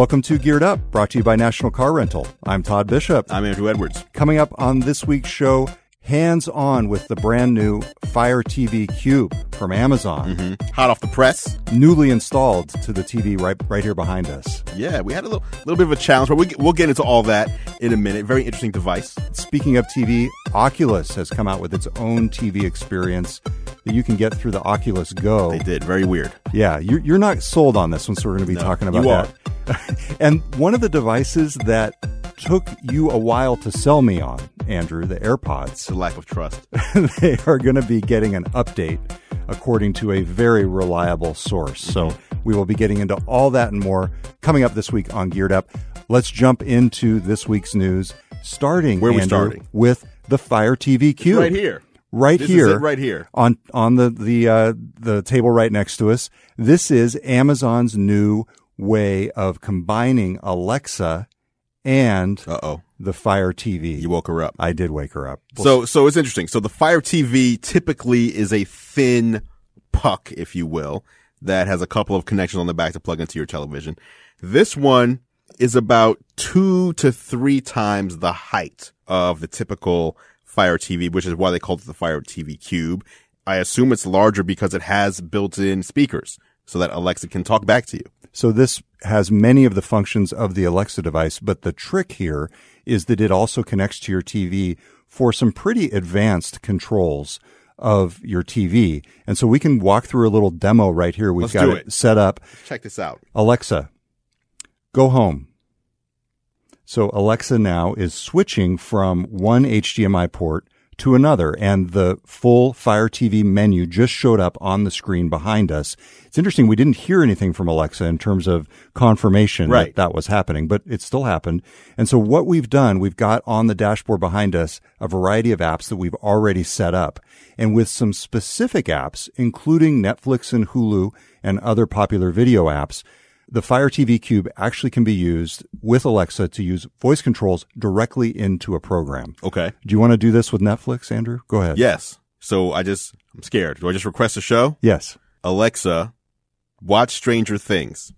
Welcome to Geared Up, brought to you by National Car Rental. I'm Todd Bishop. I'm Andrew Edwards. Coming up on this week's show, hands on with the brand new Fire TV Cube from Amazon, Mm-hmm. Hot off the press. newly installed to the TV right right here behind us. Yeah, we had a little, little bit of a challenge, but we, we'll get into all that in a minute. Very interesting device. Speaking of TV, Oculus has come out with its own TV experience that you can get through the Oculus Go. They did. Very weird. Yeah, you're, you're not sold on this one, so we're going to be No, talking about that. and one of the devices that took you a while to sell me on, Andrew, the AirPods, It's a lack of trust. they are going to be getting an update according to a very reliable source. So we will be getting into all that and more coming up this week on Geared Up. Let's jump into this week's news, starting Where we Andrew, starting? with the Fire TV Cube. right here. Right This is here, right here. on on the the uh, the table right next to us. This is Amazon's new way of combining Alexa and Uh oh. the Fire TV. You woke her up. I did wake her up. So, so it's interesting. So the Fire TV typically is a thin puck, if you will, that has a couple of connections on the back to plug into your television. This one is about two to three times the height of the typical Fire TV, which is why they called it the Fire TV Cube. I assume it's larger because it has built-in speakers so that Alexa can talk back to you. So this has many of the functions of the Alexa device, but the trick here is that it also connects to your TV for some pretty advanced controls of your TV. And so we can walk through a little demo right here. We've Let's got it it. set up. Check this out. Alexa, go home. So Alexa now is switching from one HDMI port to another and the full Fire TV menu just showed up on the screen behind us. It's interesting. We didn't hear anything from Alexa in terms of confirmation Right. that that was happening, but it still happened. And so what we've done, we've got on the dashboard behind us a variety of apps that we've already set up and with some specific apps, including Netflix and Hulu and other popular video apps, the Fire TV Cube actually can be used with Alexa to use voice controls directly into a program. Okay. Do you want to do this with Netflix, Andrew? Go ahead. Yes. So I just, I'm scared. Do I just request a show? Yes. Alexa, watch Stranger Things.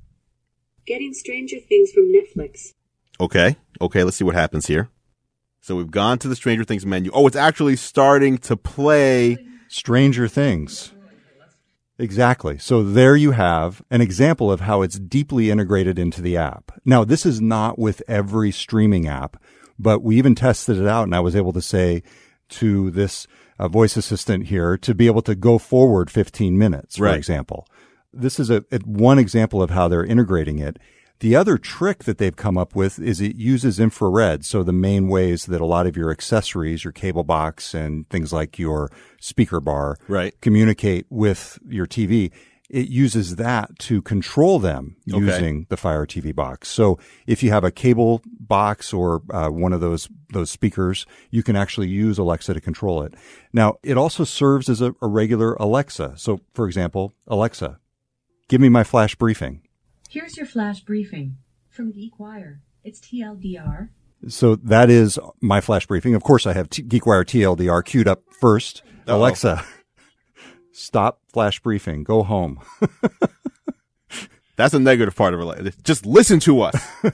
Getting Stranger Things from Netflix. Okay. Okay. Let's see what happens here. So we've gone to the Stranger Things menu. Oh, it's actually starting to play. Stranger Things. Exactly. So there you have an example of how it's deeply integrated into the app. Now, this is not with every streaming app, but we even tested it out and I was able to say to this uh, voice assistant here to be able to go forward 15 minutes, for Right. example. This is a, a one example of how they're integrating it. The other trick that they've come up with is it uses infrared. So the main ways that a lot of your accessories, your cable box and things like your speaker bar Right. communicate with your TV, it uses that to control them Okay. using the Fire TV box. So if you have a cable box or uh, one of those those speakers, you can actually use Alexa to control it. Now, it also serves as a, a regular Alexa. So, for example, Alexa, give me my flash briefing. Here's your flash briefing from GeekWire. It's TLDR. So that is my flash briefing. Of course, I have T- GeekWire TLDR queued up 1st Uh-oh. Alexa, stop flash briefing. Go home. That's a negative part of it. Like, Just listen to us.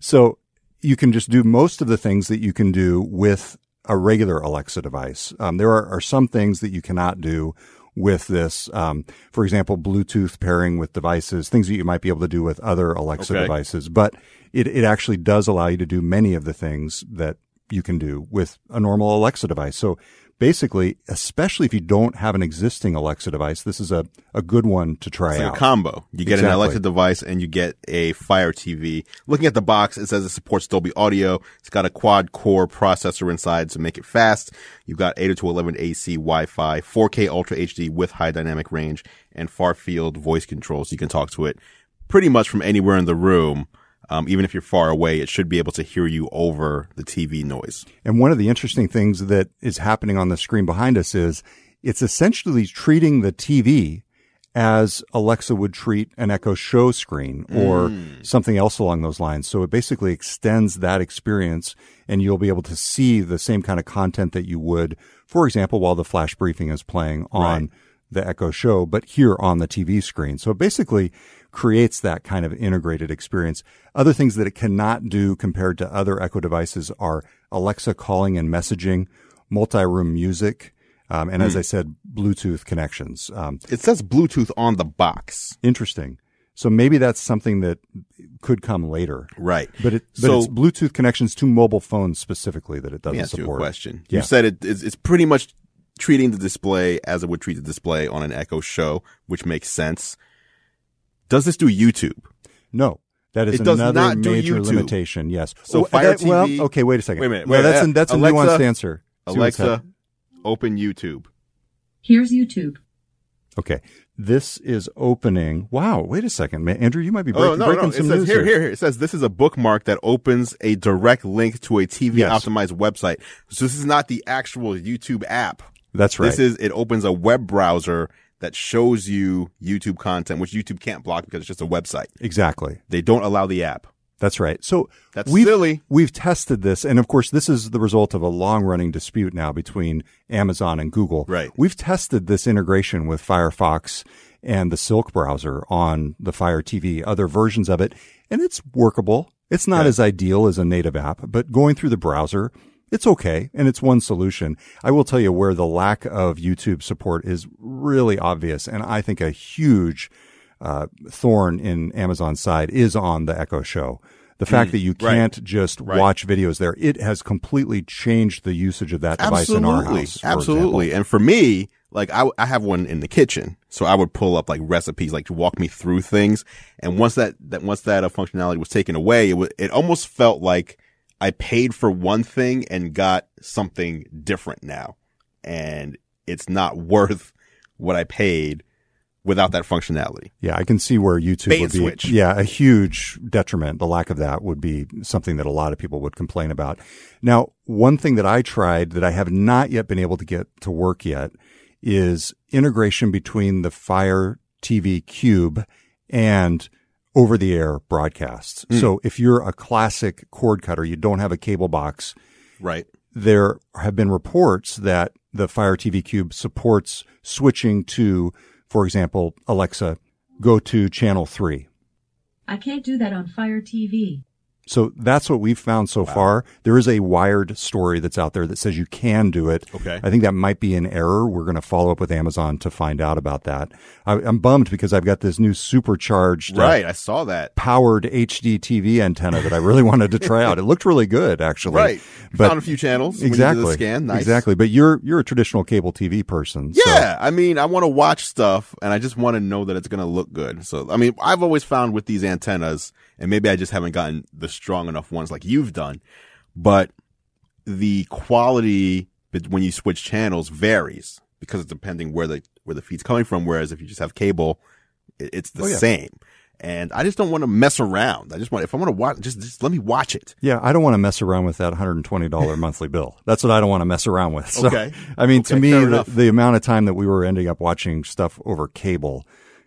So you can just do most of the things that you can do with a regular Alexa device. Um, there are, are some things that you cannot do with this. Um, for example, Bluetooth pairing with devices, things that you might be able to do with other Alexa Okay. devices. But it, it actually does allow you to do many of the things that you can do with a normal Alexa device. So basically, especially if you don't have an existing Alexa device, this is a, a good one to try It's like out. a combo. You get an Alexa device and you get a Fire TV. Looking at the box, it says it supports Dolby Audio. It's got a quad core processor inside to make it fast. You've got 802.11 AC Wi-Fi, 4K Ultra HD with high dynamic range, and far field voice controls. You can talk to it pretty much from anywhere in the room. Um, even if you're far away, it should be able to hear you over the TV noise. And one of the interesting things that is happening on the screen behind us is it's essentially treating the TV as Alexa would treat an Echo Show screen or something else along those lines. So it basically extends that experience and you'll be able to see the same kind of content that you would, for example, while the flash briefing is playing on Right. The Echo Show, but here on the TV screen. So it basically creates that kind of integrated experience. Other things that it cannot do compared to other Echo devices are Alexa calling and messaging, multi-room music, um, and as I said, Bluetooth connections. Um, It says Bluetooth on the box. interesting. So maybe that's something that could come later. Right. But it, but So- it's Bluetooth connections to mobile phones specifically that it Let me doesn't you a support. question. Yeah. You said it is it's pretty much treating the display as it would treat the display on an Echo Show, which makes sense. Does this do YouTube? No, that is It does another not do major YouTube. limitation. Yes. So Oh, Fire that- Well, TV okay. Wait a second. Wait a minute, Well, wait, that's uh, a, that's a Alexa- nuanced answer. See Alexa, open YouTube. Here's YouTube. Okay. This is opening. Wow. Wait a second, man. Andrew, you might be breaking, oh no, breaking no! It some says news here, here, here. It says this is a bookmark that opens a direct link to a TV Yes. optimized website. So this is not the actual YouTube app. That's right. This is it opens a web browser that shows you YouTube content, which YouTube can't block because it's just a website. exactly. They don't allow the app. That's right. So That's we've, silly. We've tested this, and of course, this is the result of a long-running dispute now between Amazon and Google. Right. We've tested this integration with Firefox and the Silk browser on the Fire TV, other versions of it, and it's workable. It's not Okay. as ideal as a native app, but going through the browser, it's okay, and it's one solution. I will tell you where the lack of YouTube support is really obvious, and I think a huge uh, thorn in Amazon's side is on the Echo Show. The fact that you Mm, can't just Right. watch videos there, it has completely changed the usage of that device in our Absolutely, house. absolutely. And for me, like I, I have one in the kitchen, so I would pull up like recipes, like to walk me through things. And once that that once that uh, functionality was taken away, it was it almost felt like I paid for one thing and got something different now, and it's not worth what I paid without that functionality. Yeah, I can see where YouTube Bait would be. switch. Yeah, a huge detriment. The lack of that would be something that a lot of people would complain about. Now, one thing that I tried that I have not yet been able to get to work yet is integration between the Fire TV Cube and over the air broadcasts. Hmm. So if you're a classic cord cutter, you don't have a cable box, Right. there have been reports that the Fire TV Cube supports switching to, for example, Alexa, go to channel three. I can't do that on Fire TV. So that's what we've found so far. There is a wired story that's out there that says you can do it. Okay. I think that might be an error. We're going to follow up with Amazon to find out about that. I, I'm bummed because I've got this new supercharged, uh, Right. I saw that. powered HD TV antenna that I really wanted to try out. It looked really good, actually. Right. But Found a few channels. when you did exactly. the scan. Nice. Exactly. But you're you're a traditional cable TV person. so- Yeah, I mean, I want to watch stuff, and I just want to know that it's going to look good. So, I mean, I've always found with these antennas, and maybe I just haven't gotten the strong enough ones like you've done, but the quality when you switch channels varies because it's depending where the where the feed's coming from. Whereas if you just have cable, it's the Oh, yeah. same. And I just don't want to mess around. I just want if I want to watch, just just let me watch it. Yeah, I don't want to mess around with that $120 monthly bill. That's what I don't want to mess around with. So, Okay. I mean, to me, the, the amount of time that we were ending up watching stuff over cable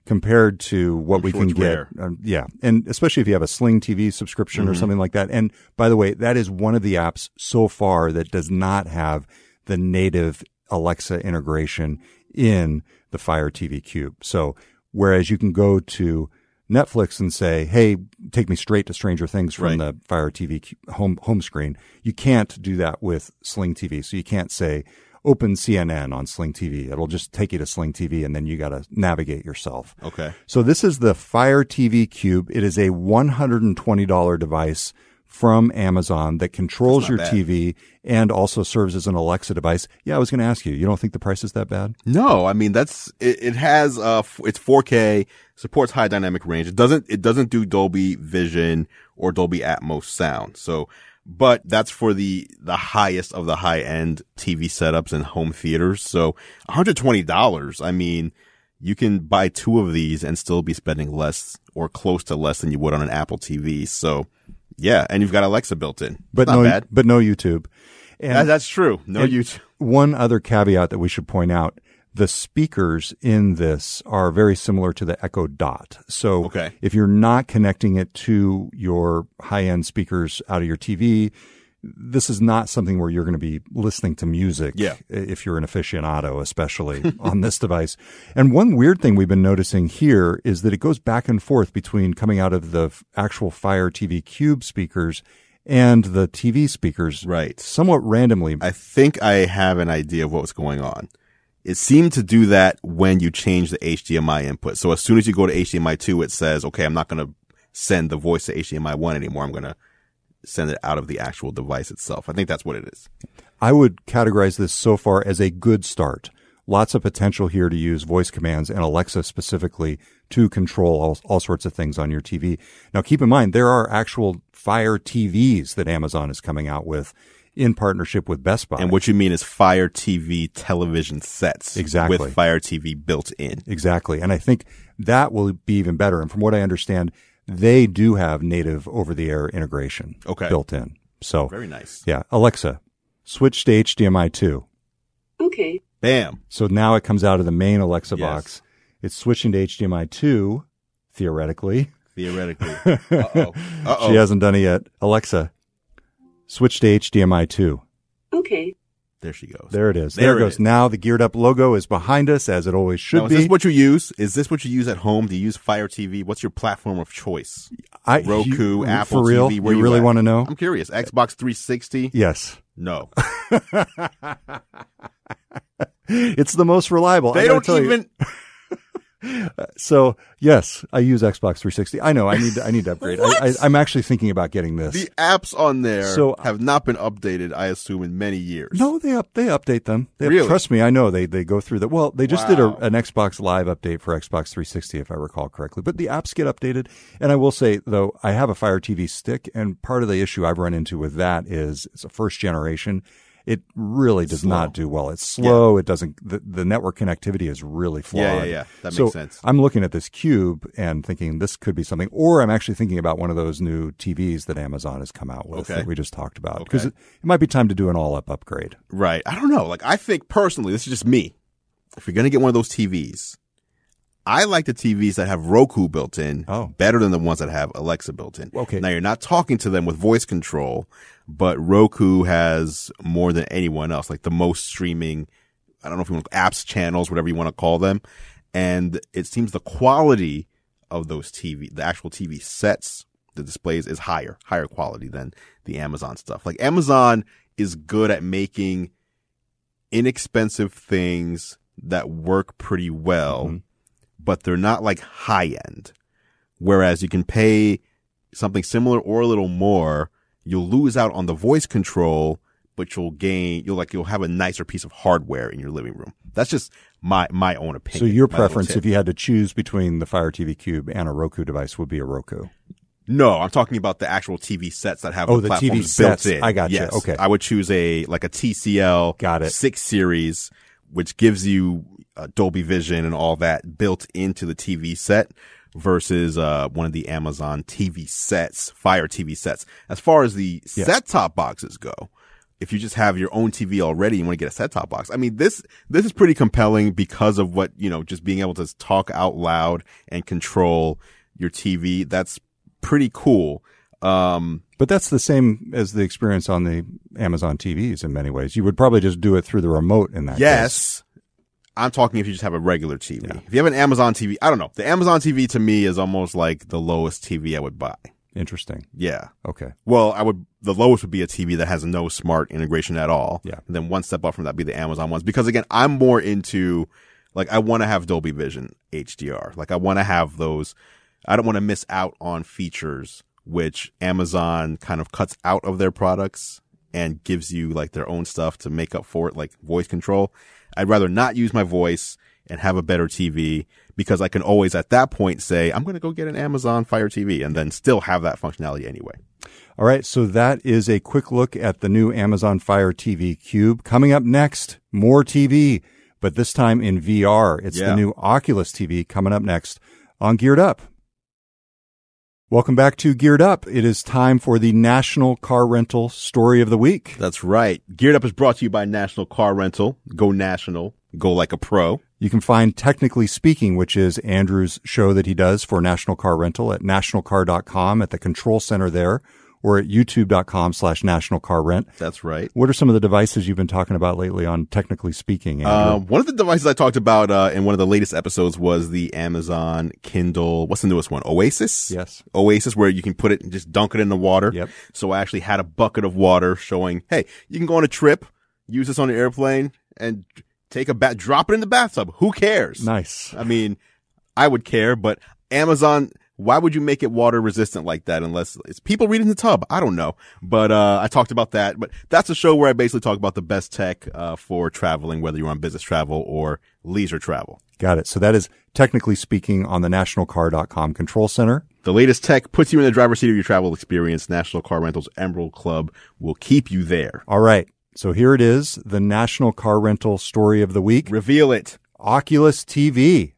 compared to what I'm we can get. Um, yeah. And especially if you have a Sling TV subscription Mm-hmm. or something like that. And by the way, that is one of the apps so far that does not have the native Alexa integration in the Fire TV Cube. So whereas you can go to Netflix and say, "Hey, take me straight to Stranger Things from Right. the Fire TV home home screen." You can't do that with Sling TV. So you can't say, "Open CNN on Sling TV." It'll just take you to Sling TV, and then you got to navigate yourself. Okay. So this is the Fire TV Cube. It is a $120 device from Amazon that controls your bad. TV and also serves as an Alexa device. Yeah, I was going to ask you. You don't think the price is that bad? No, I mean that's it, it has uh it's 4K, supports high dynamic range. It doesn't it doesn't do Dolby Vision or Dolby Atmos sound. So but that's for the the highest of the high end TV setups and home theaters. So $120, I mean, you can buy two of these and still be spending less or close to less than you would on an Apple TV. So yeah, and you've got Alexa built in. But not no, bad. but no YouTube. And That- that's true. No YouTube. one other caveat that we should point out. The speakers in this are very similar to the Echo Dot. So Okay. if you're not connecting it to your high end speakers out of your TV, this is not something where you're going to be listening to music. Yeah. If you're an aficionado, especially on this device. And one weird thing we've been noticing here is that it goes back and forth between coming out of the f- actual Fire TV Cube speakers and the TV speakers. Right. Somewhat randomly. I think I have an idea of what's going on. It seemed to do that when you change the HDMI input. So as soon as you go to HDMI 2, it says, okay, I'm not going to send the voice to HDMI 1 anymore. I'm going to send it out of the actual device itself. I think that's what it is. I would categorize this so far as a good start. Lots of potential here to use voice commands and Alexa specifically to control all, all sorts of things on your TV. Now keep in mind, there are actual Fire TVs that Amazon is coming out with in partnership with Best Buy. And what you mean is Fire TV television sets. Exactly. With Fire TV built in. Exactly. And I think that will be even better. And from what I understand, they do have native over the air integration Okay. built in. So Very nice. yeah, Alexa, switch to HDMI 2. Okay. Bam. So now it comes out of the main Alexa Yes. box. It's switching to HDMI 2, theoretically. Theoretically. Uh-oh. Uh-oh. She hasn't done it yet. Alexa, switch to HDMI 2. Okay. There she goes. There it is. There There, it it goes. is. Now the geared up logo is behind us as it always should Now, is be. this what you use? Is this what you use at home? Do you use Fire TV? What's your platform of choice? I, Roku, you- Apple for real? TV. Where you you really at? want to know? I'm curious. Xbox 360? Yes. No. It's the most reliable. I They gotta don't tell you. even. So yes, I use Xbox 360. I know. I need to. I need to upgrade. I, I, I'm actually thinking about getting this. The apps on there So- have not been updated, I assume, in many years. no, they up. They update them. They, Really? Trust me, I know. They they go through that. Well, they just did a, an Xbox Live update for Xbox 360, if I recall correctly. But the apps get updated. And I will say though, I have a Fire TV stick, and part of the issue I've run into with that is it's a first generation. It really does Slow. not do well. It's slow. It doesn't. The, the network connectivity is really flawed. Yeah, yeah, yeah. That so makes sense. I'm looking at this cube and thinking this could be something, or I'm actually thinking about one of those new TVs that Amazon has come out with Okay. that we just talked about because Okay. it, it might be time to do an all up upgrade. Right. I don't know. Like, I think personally, this is just me. If you're going to get one of those TVs, I like the TVs that have Roku built in Oh. better than the ones that have Alexa built in. Okay. Now, you're not talking to them with voice control, but Roku has more than anyone else, like the most streaming, I don't know if you want apps, channels, whatever you want to call them. And it seems the quality of those TV, the actual TV sets, the displays is higher, higher quality than the Amazon stuff. Like Amazon is good at making inexpensive things that work pretty well, Mhm. But they're not like high end. Whereas you can pay something similar or a little more, you'll lose out on the voice control, but you'll gain, you'll like, you'll have a nicer piece of hardware in your living room. That's just my, my own opinion. So your preference, if you had to choose between the Fire TV Cube and a Roku device, would be a Roku. No, I'm talking about the actual TV sets that have Oh, the, the platforms TV built in. I got Yes. Okay. I would choose a like a TCL Got it. six series, which gives you uh, Dolby Vision and all that built into the TV set versus uh, one of the Amazon TV sets, Fire TV sets. As far as the Yeah. set top boxes go, if you just have your own TV already and want to get a set top box, I mean this this is pretty compelling because of what you know, just being able to talk out loud and control your TV. That's pretty cool. Um, But that's the same as the experience on the Amazon TVs in many ways. You would probably just do it through the remote in that case. yes. I'm talking if you just have a regular TV. If you have an Amazon TV, I don't know. The Amazon TV to me is almost like the lowest TV I would buy. Interesting. Yeah. Okay. Well, I would, the lowest would be a TV that has no smart integration at all. Yeah. And then one step up from that would be the Amazon ones. Because again, I'm more into, like, I want to have Dolby Vision HDR. Like, I want to have those. I don't want to miss out on features which Amazon kind of cuts out of their products and gives you like their own stuff to make up for it, like voice control. I'd rather not use my voice and have a better TV because I can always at that point say, I'm going to go get an Amazon Fire TV and then still have that functionality anyway. All right. So that is a quick look at the new Amazon Fire TV Cube. Coming up next, more TV, but this time in VR. It's Yeah. the new Oculus TV coming up next on Geared Up. Welcome back to Geared Up. It is time for the National Car Rental Story of the Week. That's right. Geared Up is brought to you by National Car Rental. Go national. Go like a pro. You can find Technically Speaking, which is Andrew's show that he does for National Car Rental at nationalcar.com at the control center there, or at youtube.com slash national car rent. That's right. What are some of the devices you've been talking about lately on technically speaking? Uh, one of the devices I talked about uh, in one of the latest episodes was the Amazon Kindle. What's the newest one? Oasis. yes. Oasis, where you can put it and just dunk it in the water. Yep. So I actually had a bucket of water showing, hey, you can go on a trip, use this on an airplane, and take a bath, drop it in the bathtub. Who cares? Nice. I mean, I would care, but Amazon, why would you make it water resistant like that unless it's people reading the tub? I don't know. But, uh, I talked about that, but that's a show where I basically talk about the best tech, uh, for traveling, whether you're on business travel or leisure travel. Got it. So that is technically speaking on the nationalcar.com control center. The latest tech puts you in the driver's seat of your travel experience. National Car Rentals Emerald Club will keep you there. All right. So here it is, the national car rental story of the week. Reveal it. Oculus TV.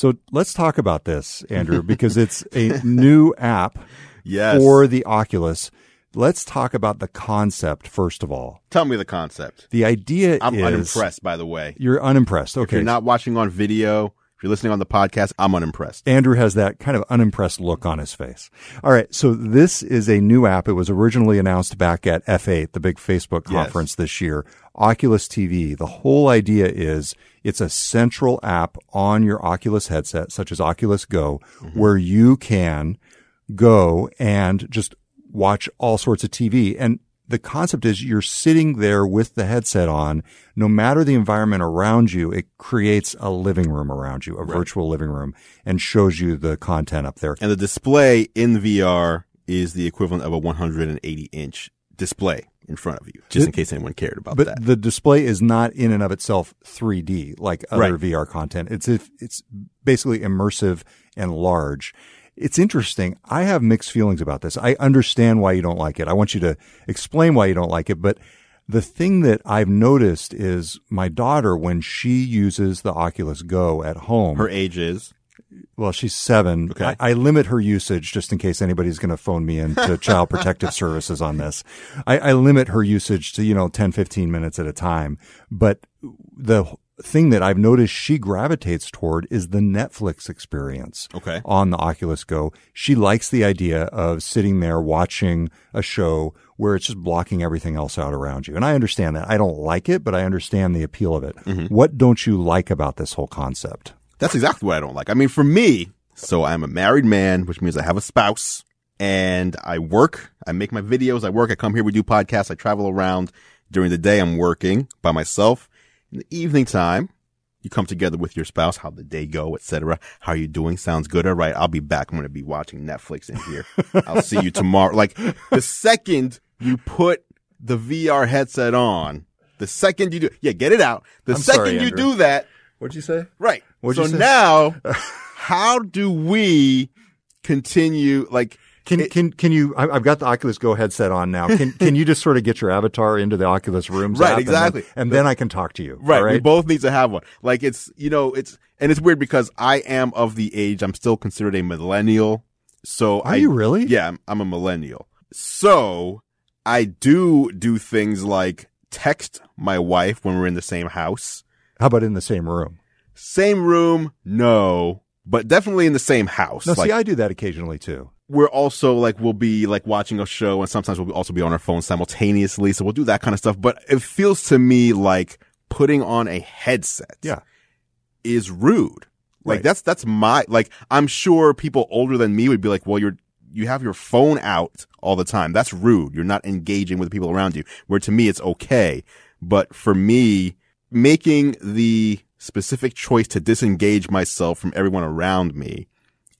So let's talk about this, Andrew, because it's a new app Yes. for the Oculus. Let's talk about the concept first of all. Tell me the concept. The idea I'm is unimpressed, by the way. You're unimpressed. Okay. If you're not watching on video, if you're listening on the podcast, I'm unimpressed. Andrew has that kind of unimpressed look on his face. All right. So this is a new app. It was originally announced back at F8, the big Facebook Yes. conference this year. Oculus TV. The whole idea is it's a central app on your Oculus headset, such as Oculus Go, mm-hmm. where you can go and just watch all sorts of TV. And the concept is you're sitting there with the headset on. No matter the environment around you, it creates a living room around you, a virtual living room, and shows you the content up there. And the display in VR is the equivalent of a 180 inch display in front of you, just in case anyone cared about But that. But the display is not in and of itself 3D like other Right. VR content. It's if it's basically immersive and large. It's interesting. I have mixed feelings about this. I understand why you don't like it. I want you to explain why you don't like it, but the thing that I've noticed is my daughter when she uses the Oculus Go at home. Her age is. Well, she's seven. Okay. I, I limit her usage just in case anybody's going to phone me into Child Protective Services on this. I, I limit her usage to, you know, 10, 15 minutes at a time. But the thing that I've noticed she gravitates toward is the Netflix experience Okay. on the Oculus Go. She likes the idea of sitting there watching a show where it's just blocking everything else out around you. And I understand that. I don't like it, but I understand the appeal of it. Mm-hmm. What don't you like about this whole concept? That's exactly what I don't like. I mean, for me, so I'm a married man, which means I have a spouse and I work. I make my videos. I work. I come here. We do podcasts. I travel around during the day. I'm working by myself. In the evening time, you come together with your spouse. How'd the day go, etc. How are you doing? Sounds good. All right. I'll be back. I'm going to be watching Netflix in here. I'll see you tomorrow. Like the second you put the VR headset on, the second you do, yeah, get it out. The I'm second sorry, you do that, What'd you say? Right. What'd so now, how do we continue? Like, Can It- can can you? I- I've got the Oculus Go headset on now. Can can you just sort of get your avatar into the Oculus Rooms? Right, app and then- exactly. and then I can talk to you. right, all we both need to have one. Like, it's you know, it's and it's weird because I am of the age. I'm still considered a millennial. So Are I, you really? Yeah, I'm, I'm a millennial. So I do do things like text my wife when we're in the same house, How about in the same room? Same room, no, but definitely in the same house. No, like, see, I do that occasionally too. we're also like we'll be like watching a show and sometimes we'll also be on our phone simultaneously so we'll do that kind of stuff but it feels to me like putting on a headset Yeah. is rude like Right. that's that's my like i'm sure people older than me would be like well you're you have your phone out all the time that's rude you're not engaging with the people around you where to me it's okay but for me making the specific choice to disengage myself from everyone around me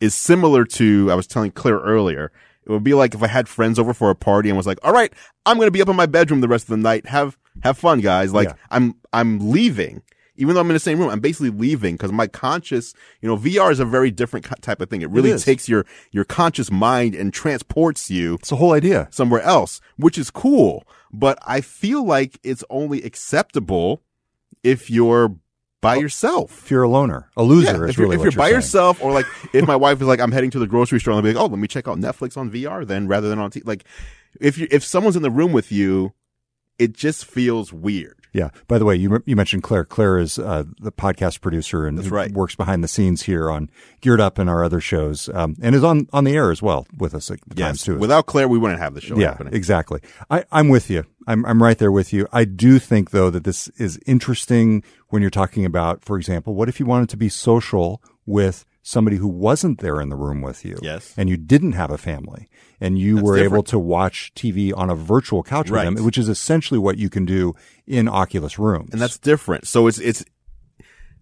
is similar to I was telling Claire earlier. It would be like if I had friends over for a party and was like, "All right, I'm going to be up in my bedroom the rest of the night. Have have fun, guys." Like Yeah. I'm I'm leaving. Even though I'm in the same room, I'm basically leaving because my conscious, you know, VR is a very different type of thing. It really is. takes your your conscious mind and transports you It's the whole idea. somewhere else, which is cool. But I feel like it's only acceptable if you're by oh. yourself. If you're a loner, a loser Yeah, is if you're, really if what you're by saying. yourself, or like if my wife is like, I'm heading to the grocery store, and I'll be like, oh, let me check out Netflix on VR then, rather than on T. Like, if you if someone's in the room with you, it just feels weird. Yeah. By the way, you you mentioned Claire. Claire is uh, the podcast producer and right. works behind the scenes here on Geared Up and our other shows, um, and is on on the air as well with us at times Yes. too. Without Claire, we wouldn't have the show yeah, happening. exactly. I, I'm with you. I'm I'm right there with you. I do think though that this is interesting when you're talking about, for example, what if you wanted to be social with somebody who wasn't there in the room with you? Yes. And you didn't have a family and you That's were able to watch TV on a virtual couch Right. with them, which is essentially what you can do in Oculus rooms. and that's different. So it's it's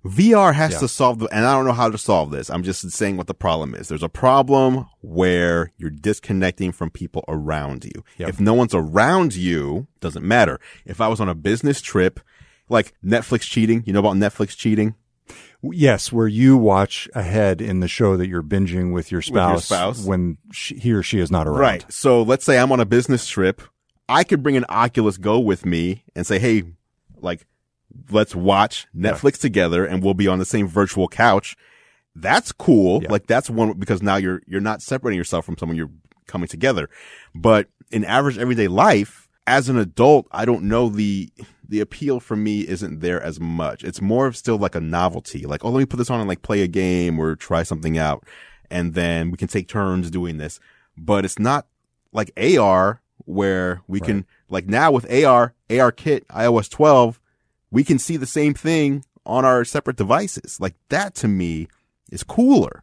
VR has Yeah. to solve the, and I don't know how to solve this. I'm just saying what the problem is. There's a problem where you're disconnecting from people around you. Yep. If no one's around you, doesn't matter. If I was on a business trip, like Netflix cheating, you know about Netflix cheating? Yes, where you watch ahead in the show that you're binging with your your spouse, spouse. when she, he or she is not around. Right. So let's say I'm on a business trip. I could bring an Oculus Go with me and say, Hey, like, let's watch Netflix together and we'll be on the same virtual couch. That's cool. Yeah. Like that's one because now you're, you're not separating yourself from someone you're coming together. But in average everyday life, as an adult, I don't know the, the appeal for me isn't there as much. It's more of still like a novelty. Like, oh, let me put this on and like play a game or try something out. And then we can take turns doing this. But it's not like AR where we can, like now with AR, AR kit, iOS 12, we can see the same thing on our separate devices. Like that to me is cooler.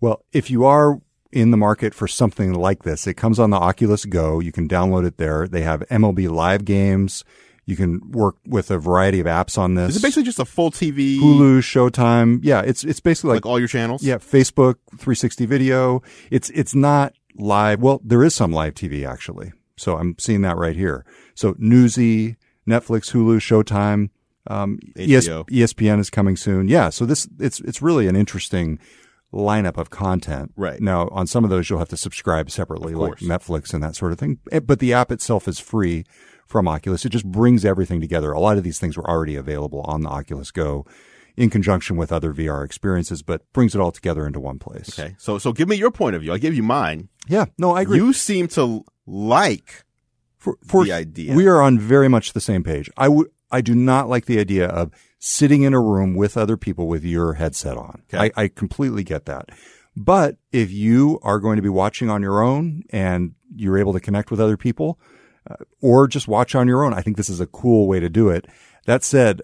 Well, if you are in the market for something like this, it comes on the Oculus Go. You can download it there. They have MLB live games. You can work with a variety of apps on this. Is it basically just a full TV? Hulu, Showtime? Yeah, it's it's basically like, like, all your channels? yeah, Facebook 360 video. It's it's not live. Well, there is some live TV actually. So I'm seeing that right here. So Newsy, Netflix, Hulu, Showtime, um, ES- ESPN is coming soon. Yeah, so this it's it's really an interesting lineup of content. Right. Now, on some of those you'll have to subscribe separately like. Netflix and that sort of thing. Eh, But the app itself is free from Oculus. It just brings everything together. A lot of these things were already available on the Oculus Go in conjunction with other VR experiences, but brings it all together into one place. Okay. So, so give me your point of view. I give you mine. Yeah, no, I agree. You seem to like for, for the idea. We are on very much the same page. I would, I do not like the idea of sitting in a room with other people with your headset on. Okay. I, I completely get that. But if you are going to be watching on your own and you're able to connect with other people, uh, or just watch on your own, I think this is a cool way to do it. That said,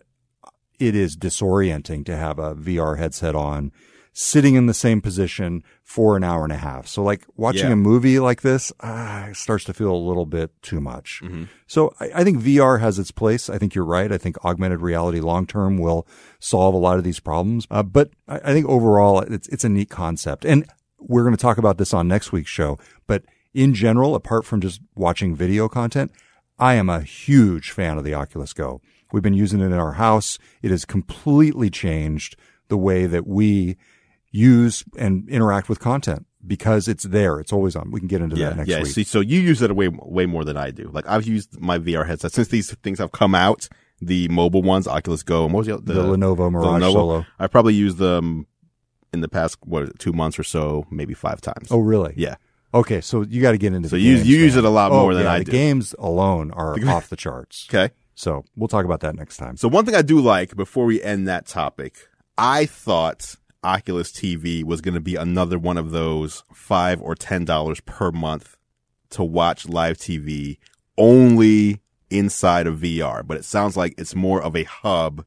it is disorienting to have a VR headset on, sitting in the same position for an hour and a half. So like watching Yeah. a movie like this, ah, starts to feel a little bit too much. Mm-hmm. So I, I think VR has its place. I think you're right. I think augmented reality long term will solve a lot of these problems. Uh, but I, I think overall it's, it's a neat concept. And we're going to talk about this on next week's show. But in general, apart from just watching video content, I am a huge fan of the Oculus Go. We've been using it in our house. It has completely changed the way that we use and interact with content because it's there. It's always on. We can get into yeah, that next yeah. week. See, so you use it way, way more than I do. Like I've used my VR headset since these things have come out. The mobile ones, Oculus Go, and what was the, the, Lenovo Mirage Lenovo. Solo. I probably used them in the past, what, two months or so, maybe five times. Oh, really? yeah. Okay, so you got to get into So the you- games, you use man. it a lot Oh, more than yeah, I the do. games alone are off the charts. Okay. So we'll talk about that next time. So one thing I do like before we end that topic, I thought Oculus TV was going to be another one of those five or ten dollars per month to watch live TV only inside of VR, but it sounds like it's more of a hub.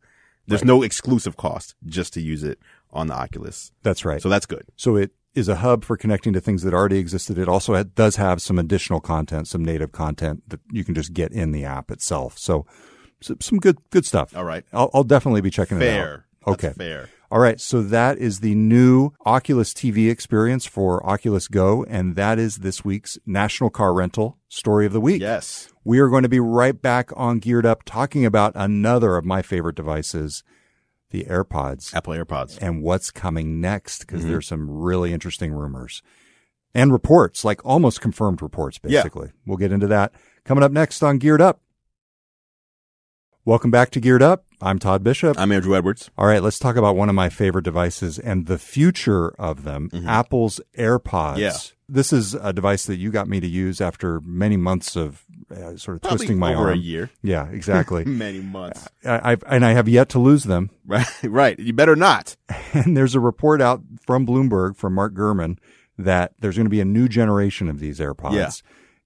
There's no exclusive cost just to use it on the Oculus. That's right. So that's good. So it is a hub for connecting to things that already existed. It also does have some additional content, some native content that you can just get in the app itself. So, so some good good stuff. All right. I'll, I'll definitely be checking it out. Fair. That's Okay. fair. All right. So that is the new Oculus TV experience for Oculus Go. And that is this week's National Car Rental Story of the Week. Yes. We are going to be right back on Geared Up talking about another of my favorite devices, the AirPods, Apple AirPods. and what's coming next because there's some really interesting rumors and reports, like almost confirmed reports, Yeah. basically. We'll get into that coming up next on Geared Up. Welcome back to Geared Up. I'm Todd Bishop. I'm Andrew Edwards. All right, let's talk about one of my favorite devices and the future of them Apple's AirPods. Mm-hmm. Yeah. This is a device that you got me to use after many months of uh, sort of Probably twisting my over arm. a year, Yeah, exactly. many months. I, I've, and I have yet to lose them. Right, right. You better not. And there's a report out from Bloomberg from Mark Gurman that there's going to be a new generation of these AirPods. Yeah.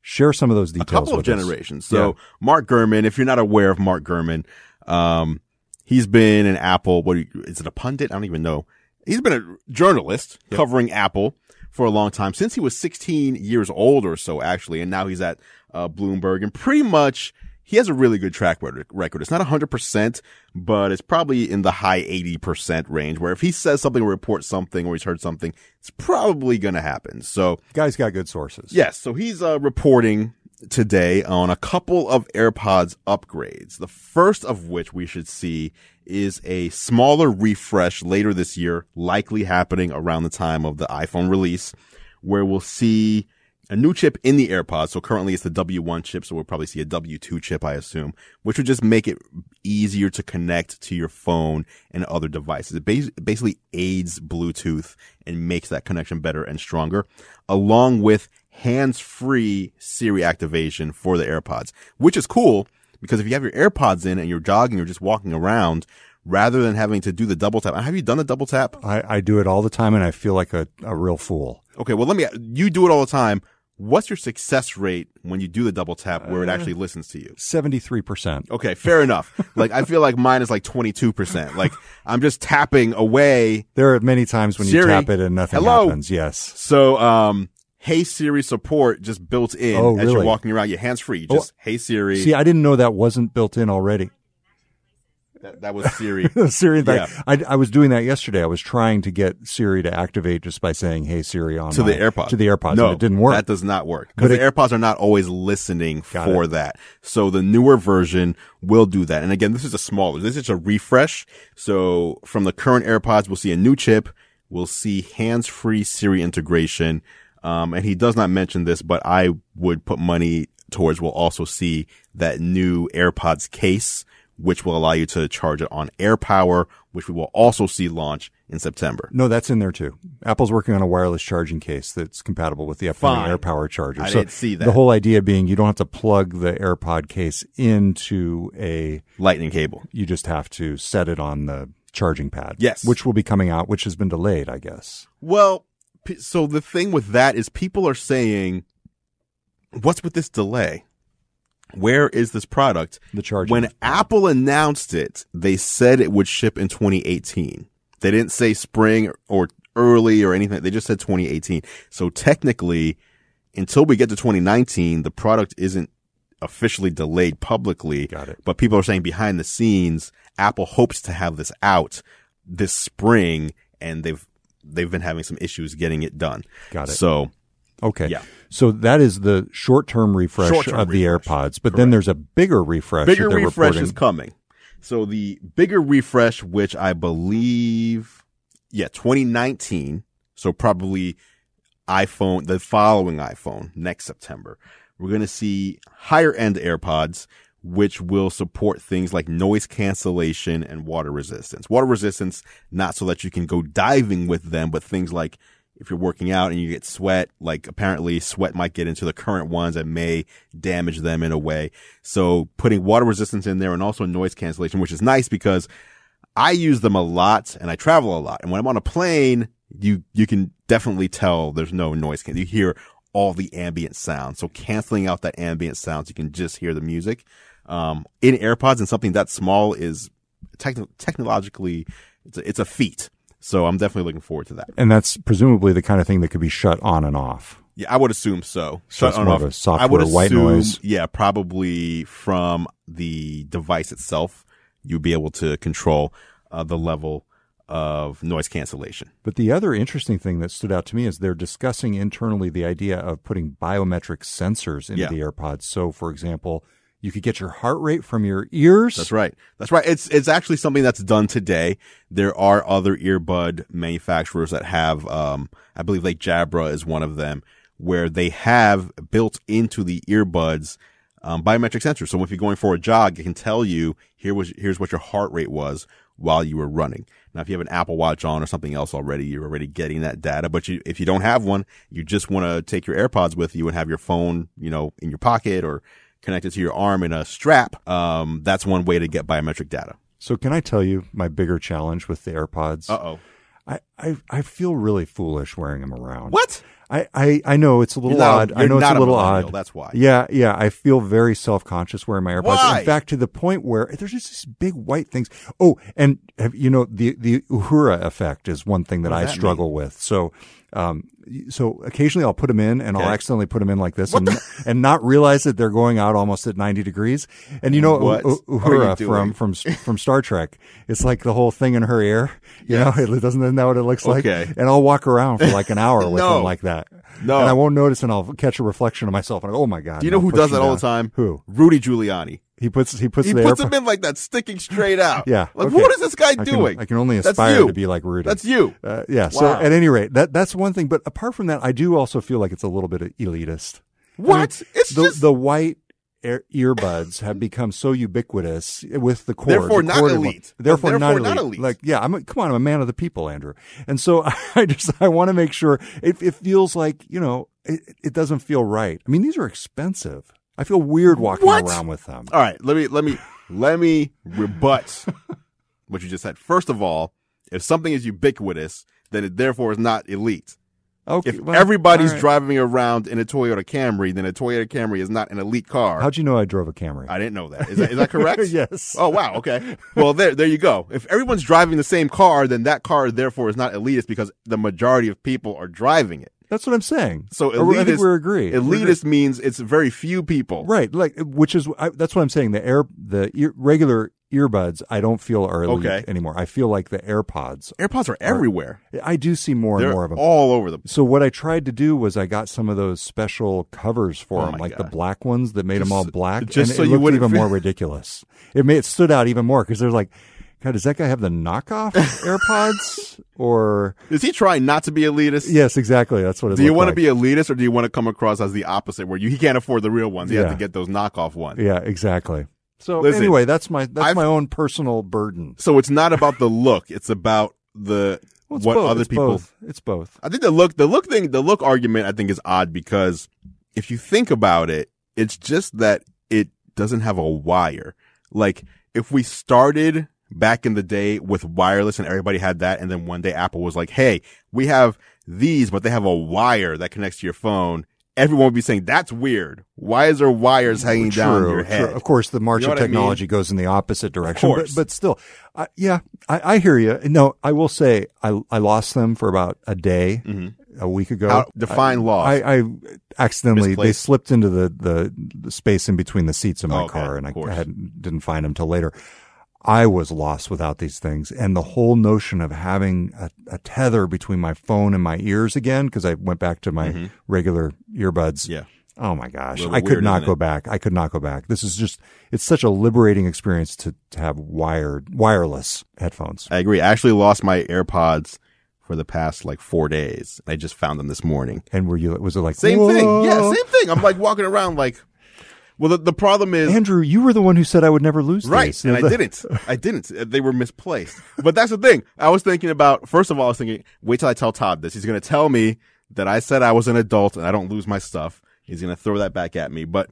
Share some of those details. a couple of with us. generations. So Mark Gurman, if you're not aware of Mark Gurman, um, he's been an Apple. What do you- is it? A pundit? I don't even know. He's been a journalist covering Apple for a long time since he was 16 years old or so, actually, and now he's at uh, Bloomberg and pretty much. He has a really good track record. It's not 100%, but it's probably in the high 80% range where if he says something or reports something or he's heard something, it's probably going to happen. So Guy's got good sources. Yes, so he's uh, reporting today on a couple of AirPods upgrades. The first of which we should see is a smaller refresh later this year, likely happening around the time of the iPhone release, where we'll see a new chip in the AirPods. So currently it's the W1 chip, so we'll probably see a W2 chip, I assume, which would just make it easier to connect to your phone and other devices. It bas- basically aids Bluetooth and makes that connection better and stronger, along with hands-free Siri activation for the AirPods, which is cool because if you have your AirPods in and you're jogging or just walking around, rather than having to do the double tap, have you done the double tap? I, I do it all the time and I feel like a, a real fool. Okay, well, let me, you do it all the time. What's your success rate when you do the double tap where it actually listens to you? 73%. Okay, fair enough. Like, I feel like mine is like 22%. Like, I'm just tapping away. There are many times when you tap it and nothing hello? happens. Yes. So, um, Hey Siri support just built in Oh, as you're walking around. Your hands free. Just Hey Siri. See, I didn't know that wasn't built in already. That, that was Siri. Siri, Yeah. I, I was doing that yesterday. I was trying to get Siri to activate just by saying, "Hey Siri" on to the my- AirPods. To the AirPods, No, and it didn't work. That does not work because the it- AirPods are not always listening for it. that. So the newer version will do that. And again, this is a smaller. This is a refresh. So from the current AirPods, we'll see a new chip. We'll see hands-free Siri integration. Um, and he does not mention this, but I would put money towards we'll also see that new AirPods case, which will allow you to charge it on AirPower, which we will also see launch in September. no, that's in there too. Apple's working on a wireless charging case that's compatible with the upcoming Fine. AirPower charger. I so didn't see that. The whole idea being you don't have to plug the AirPod case into a. Lightning cable. You just have to set it on the charging pad. Yes. which will be coming out, which has been delayed, I guess. Well, so the thing with that is people are saying, what's with this delay? Where is this product? The charging. When Apple announced it, they said it would ship in 2018. They didn't say spring or early or anything. They just said 2018. So technically, until we get to 2019, the product isn't officially delayed publicly. Got it. But people are saying behind the scenes, Apple hopes to have this out this spring and they've, they've been having some issues getting it done. Got it. So Okay. Yeah. So that is the short-term refresh Short-term of the refresh. AirPods, but then there's a bigger refresh. bigger that refresh reporting. is coming. So the bigger refresh, which I believe, yeah, 2019. So probably iPhone, the following iPhone next September. We're going to see higher end AirPods, which will support things like noise cancellation and water resistance. Water resistance, not so that you can go diving with them, but things like if you're working out and you get sweat, like apparently sweat might get into the current ones and may damage them in a way. So putting water resistance in there and also noise cancellation, which is nice because I use them a lot and I travel a lot. And when I'm on a plane, you, you can definitely tell there's no noise. can- You hear all the ambient sound. So canceling out that ambient sounds, you can just hear the music. Um, in AirPods and something that small is technologically, it's a, it's a feat. So I'm definitely looking forward to that. and that's presumably the kind of thing that could be shut on and off. Yeah, I would assume so. So on off. of a software I would white noise. Yeah, probably from the device itself, you'd be able to control uh, the level of noise cancellation. But the other interesting thing that stood out to me is they're discussing internally the idea of putting biometric sensors into Yeah. the AirPods. So, for example, you could get your heart rate from your ears. That's right. That's right. It's it's actually something that's done today. There are other earbud manufacturers that have, um, I believe like Jabra is one of them, where they have built into the earbuds um, biometric sensors. So if you're going for a jog, it can tell you here was here's what your heart rate was while you were running. Now, if you have an Apple Watch on or something else already, you're already getting that data. But you, if you don't have one, you just want to take your AirPods with you and have your phone, you know, in your pocket or connected to your arm in a strap, um, that's one way to get biometric data. So can I tell you my bigger challenge with the AirPods? Uh oh. I, I, I feel really foolish wearing them around. What? I, I, I know it's a little not odd. I know it's a little odd. that's why. Yeah, yeah. I feel very self conscious wearing my AirPods. Why? In fact, to the point where there's just these big white things. Oh, and have, you know the the Uhura effect is one thing that I that struggle with. So. Um, so occasionally I'll put them in and I'll accidentally put them in like this and, and not realize that they're going out almost at 90 degrees. And you know, What U- are you Uhura from, from, from Star Trek, it's like the whole thing in her ear. You know, it doesn't isn't that what it looks like? Okay. And I'll walk around for like an hour with No. them like that. No. And I won't notice and I'll catch a reflection of myself and I go, oh my God. Do you know who does that all down. the time? Who? Rudy Giuliani. He puts, he puts He puts them in like that, sticking straight out. Yeah. Like, okay. what is this guy I can- doing? I can only aspire to be like Rudy. That's you. Uh, yeah. So at any rate, that that's one thing. But apart from that, I do also feel like it's a little bit elitist. I mean, What? It's the just the white ear, earbuds have become so ubiquitous with the cord. Therefore the not one. elite. Therefore, Therefore not, not elite. elite. Like, yeah, I'm a, come on, I'm a man of the people, Andrew. And so I just I want to make sure it, it feels like you know it, it doesn't feel right. I mean, these are expensive. I feel weird walking What? around with them. All right, let me let me let me rebut what you just said. First of all, if something is ubiquitous, then it therefore is not elite. Okay, If well, everybody's all right. driving around in a Toyota Camry, then a Toyota Camry is not an elite car. How'd you know I drove a Camry? I didn't know that. Is that, is that correct? yes. Oh wow, okay. Well, there, there you go. If everyone's driving the same car, then that car therefore is not elitist because the majority of people are driving it. That's what I'm saying. So Or I think elitist- we're agree. We're Elitist means it's very few people. right? Like, which is I, that's what I'm saying. The air, the ear, regular earbuds, I don't feel are elite Okay. anymore. I feel like the AirPods. AirPods are everywhere. I do see more They're and more of them. all over the. So what I tried to do was I got some of those special covers for Oh them, my like the God. black ones that made them all black. just and so it you looked wouldn't even feel- more ridiculous. It made it stood out even more because there's like, God, does that guy have the knockoff AirPods or? Is he trying not to be elitist? Yes, exactly. That's what it Do you want to be elitist or do you want to come across as the opposite where you, he can't afford the real ones? He has Yeah. to get those knockoff ones. Yeah, exactly. So Listen, anyway, that's my that's I've- my own personal burden. So it's not about the look. It's about the, Well, it's what both. other it's people. Both. It's both. I think the look, the look thing, the look argument I think is odd because if you think about it, it's just that it doesn't have a wire. Like if we started back in the day with wireless and everybody had that and then one day Apple was like, Hey, we have these, but they have a wire that connects to your phone. Everyone would be saying, that's weird. Why is there wires hanging down True, your true. head? Of course, the march You know of what I mean? technology goes in the opposite direction. But, but still, I, yeah, I, I hear you. No, I will say I I lost them for about a day mm-hmm. a week ago. How- define I, lost. I, I accidentally they slipped into the, the the space in between the seats of my Okay, car, and I hadn't didn't find them till later. I was lost without these things. And the whole notion of having a, a tether between my phone and my ears again, because I went back to my regular earbuds. Mm-hmm. Yeah. Oh my gosh. I could not go it? back. I could not go back. This is just, it's such a liberating experience to, to have wired, wireless headphones. I agree. I actually lost my AirPods for the past like four days. I just found them this morning. And were you, was it like, Same thing. Yeah, same thing. I'm like walking around like, well, the, the problem is, Andrew, you were the one who said I would never lose right. these. And I didn't. I didn't. Uh, They were misplaced. But that's the thing. I was thinking about, first of all, I was thinking, wait till I tell Todd this. He's going to tell me that I said I was an adult and I don't lose my stuff. He's going to throw that back at me. But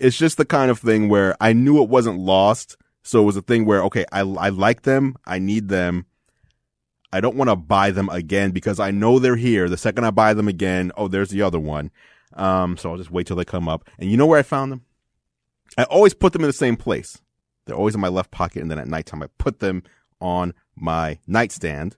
it's just the kind of thing where I knew it wasn't lost. So it was a thing where, okay, I, I like them. I need them. I don't want to buy them again because I know they're here. The second I buy them again, oh, there's the other one. Um, so I'll just wait till they come up. And you know where I found them? I always put them in the same place. They're always in my left pocket. And then at nighttime, I put them on my nightstand.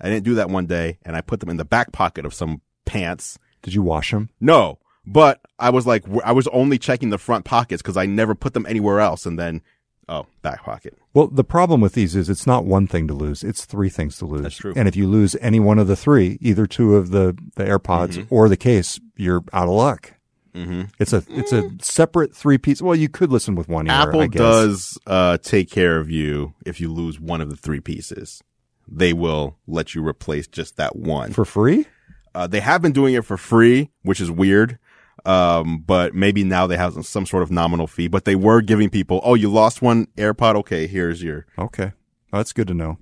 I didn't do that one day and I put them in the back pocket of some pants. Did you wash them? No, but I was like, I was only checking the front pockets because I never put them anywhere else. And then, oh, back pocket. Well, the problem with these is it's not one thing to lose; it's three things to lose. That's true. And if you lose any one of the three, either two of the the AirPods Mm-hmm. or the case, you're out of luck. Hmm It's a it's a separate three piece. Well, you could listen with one ear. Apple I guess. does uh, take care of you if you lose one of the three pieces. They will let you replace just that one. for free. Uh, they have been doing it for free, which is weird. Um, but maybe now they have some sort of nominal fee, but they were giving people, oh, you lost one AirPod. Okay, here's your, Okay. Well, that's good to know.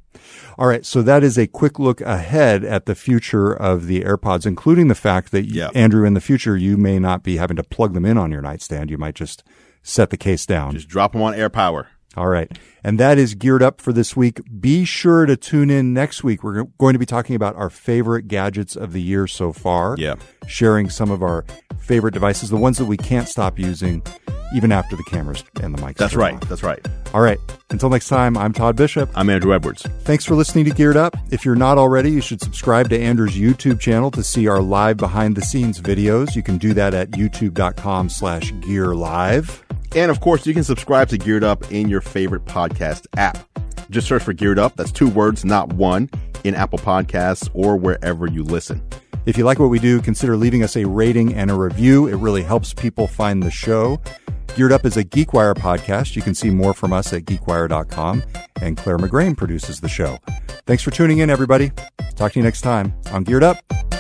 All right. So that is a quick look ahead at the future of the AirPods, including the fact that, Yeah. Andrew, in the future, you may not be having to plug them in on your nightstand. You might just set the case down. Just drop them on AirPower. All right. And that is geared up for this week. Be sure to tune in next week. We're going to be talking about our favorite gadgets of the year so far. Yeah. Sharing some of our favorite devices, the ones that we can't stop using even after the cameras and the mics. That's right. That's right. All right. Until next time, I'm Todd Bishop. I'm Andrew Edwards. Thanks for listening to Geared Up. If you're not already, you should subscribe to Andrew's YouTube channel to see our live behind the scenes videos. You can do that at youtube.com slash gear live. And of course, you can subscribe to Geared Up in your favorite podcast app. Just search for Geared Up. That's two words, not one, in Apple Podcasts or wherever you listen. If you like what we do, consider leaving us a rating and a review. It really helps people find the show. Geared Up is a GeekWire podcast. You can see more from us at geekwire.com. And Clare McGrane produces the show. Thanks for tuning in, everybody. Talk to you next time on Geared Up.